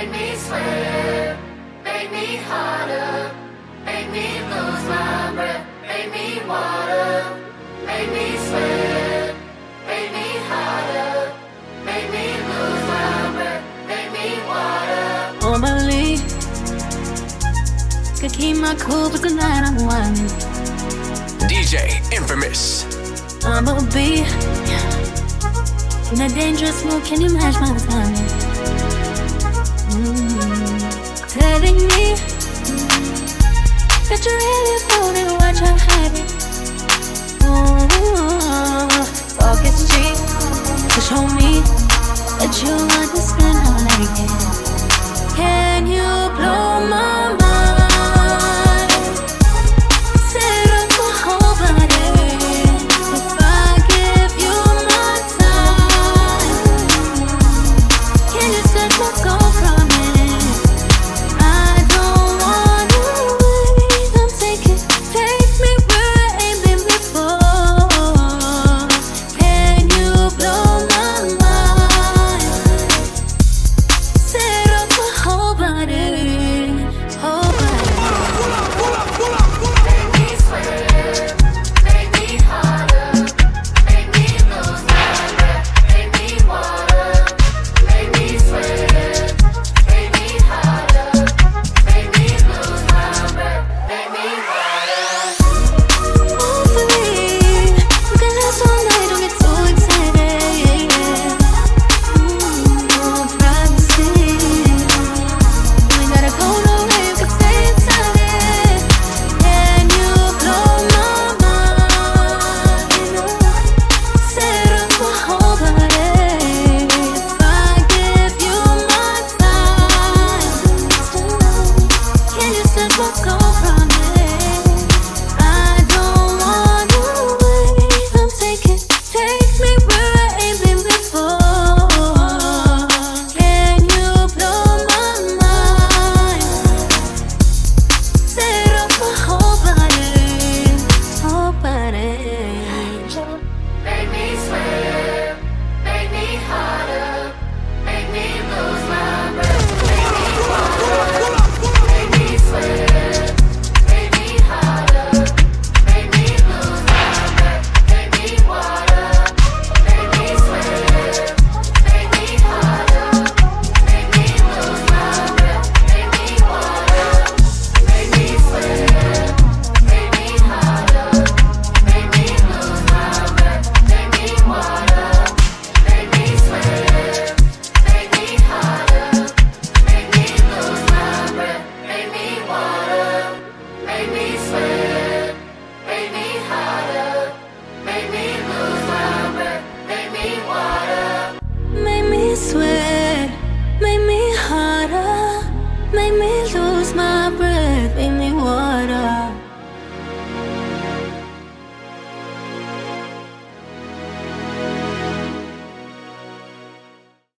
make me sweat, make me harder, make me lose my breath, make me water, make me sweat, make me harder, make me lose my breath, make me water. Normally, could keep my cool, but tonight I'm whining. DJ Imfamous. I'm a bee in a dangerous mood. Can you match my timing? Telling me that you really want it, what you're hiding. Ooh,